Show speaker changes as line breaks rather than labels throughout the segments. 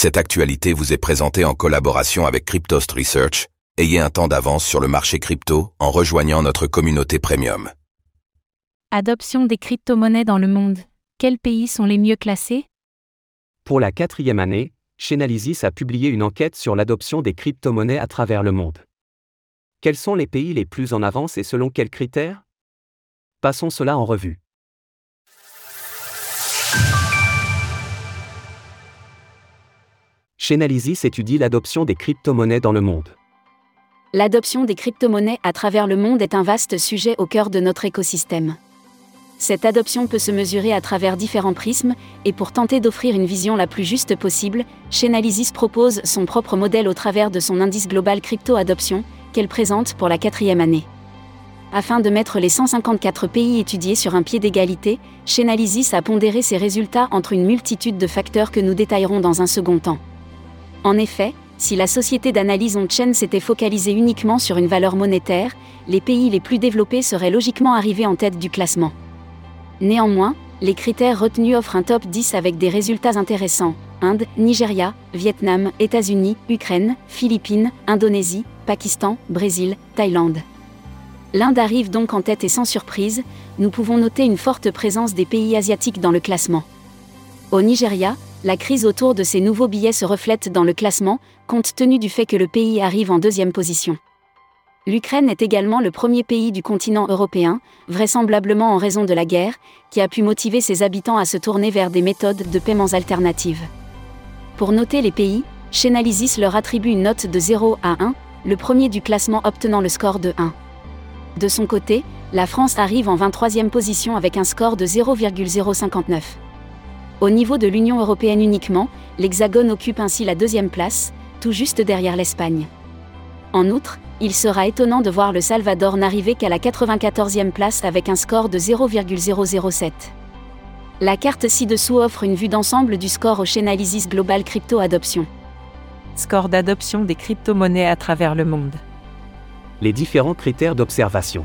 Cette actualité vous est présentée en collaboration avec Cryptost Research. Ayez un temps d'avance sur le marché crypto en rejoignant notre communauté premium.
Adoption des crypto-monnaies dans le monde. Quels pays sont les mieux classés?
Pour la quatrième année, Chainalysis a publié une enquête sur l'adoption des crypto-monnaies à travers le monde. Quels sont les pays les plus en avance et selon quels critères? Passons cela en revue. Chainalysis étudie l'adoption des crypto-monnaies dans le monde.
L'adoption des crypto-monnaies à travers le monde est un vaste sujet au cœur de notre écosystème. Cette adoption peut se mesurer à travers différents prismes, et pour tenter d'offrir une vision la plus juste possible, Chainalysis propose son propre modèle au travers de son indice global crypto adoption, qu'elle présente pour la quatrième année. Afin de mettre les 154 pays étudiés sur un pied d'égalité, Chainalysis a pondéré ses résultats entre une multitude de facteurs que nous détaillerons dans un second temps. En effet, si la société d'analyse on-chain s'était focalisée uniquement sur une valeur monétaire, les pays les plus développés seraient logiquement arrivés en tête du classement. Néanmoins, les critères retenus offrent un top 10 avec des résultats intéressants. Inde, Nigeria, Vietnam, États-Unis, Ukraine, Philippines, Indonésie, Pakistan, Brésil, Thaïlande. L'Inde arrive donc en tête et sans surprise, nous pouvons noter une forte présence des pays asiatiques dans le classement. Au Nigeria, la crise autour de ces nouveaux billets se reflète dans le classement, compte tenu du fait que le pays arrive en deuxième position. L'Ukraine est également le premier pays du continent européen, vraisemblablement en raison de la guerre, qui a pu motiver ses habitants à se tourner vers des méthodes de paiements alternatives. Pour noter les pays, Chainalysis leur attribue une note de 0 à 1, le premier du classement obtenant le score de 1. De son côté, la France arrive en 23e position avec un score de 0,059. Au niveau de l'Union européenne uniquement, l'Hexagone occupe ainsi la deuxième place, tout juste derrière l'Espagne. En outre, il sera étonnant de voir le Salvador n'arriver qu'à la 94e place avec un score de 0,007. La carte ci-dessous offre une vue d'ensemble du score au Chainalysis Global Crypto Adoption.
Score d'adoption des crypto-monnaies à travers le monde.
Les différents critères d'observation.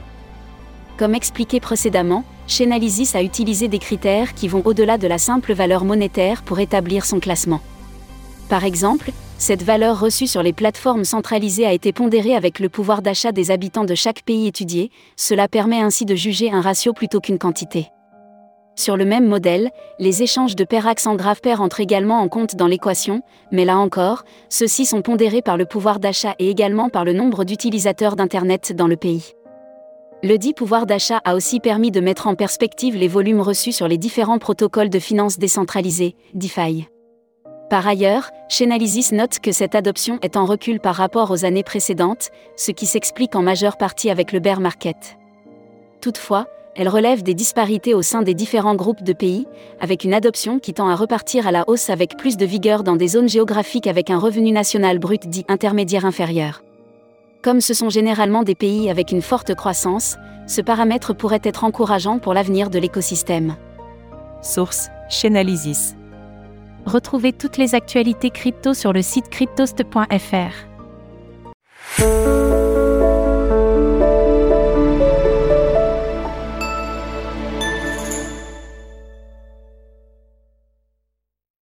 Comme expliqué précédemment, Chainalysis a utilisé des critères qui vont au-delà de la simple valeur monétaire pour établir son classement. Par exemple, cette valeur reçue sur les plateformes centralisées a été pondérée avec le pouvoir d'achat des habitants de chaque pays étudié, cela permet ainsi de juger un ratio plutôt qu'une quantité. Sur le même modèle, les échanges de Perax en grave pair entrent également en compte dans l'équation, mais là encore, ceux-ci sont pondérés par le pouvoir d'achat et également par le nombre d'utilisateurs d'Internet dans le pays. Le dit pouvoir d'achat a aussi permis de mettre en perspective les volumes reçus sur les différents protocoles de finances décentralisés, DeFi. Par ailleurs, Chainalysis note que cette adoption est en recul par rapport aux années précédentes, ce qui s'explique en majeure partie avec le bear market. Toutefois, elle relève des disparités au sein des différents groupes de pays, avec une adoption qui tend à repartir à la hausse avec plus de vigueur dans des zones géographiques avec un revenu national brut dit intermédiaire inférieur. Comme ce sont généralement des pays avec une forte croissance, ce paramètre pourrait être encourageant pour l'avenir de l'écosystème.
Source Chainalysis. Retrouvez toutes les actualités crypto sur le site cryptost.fr.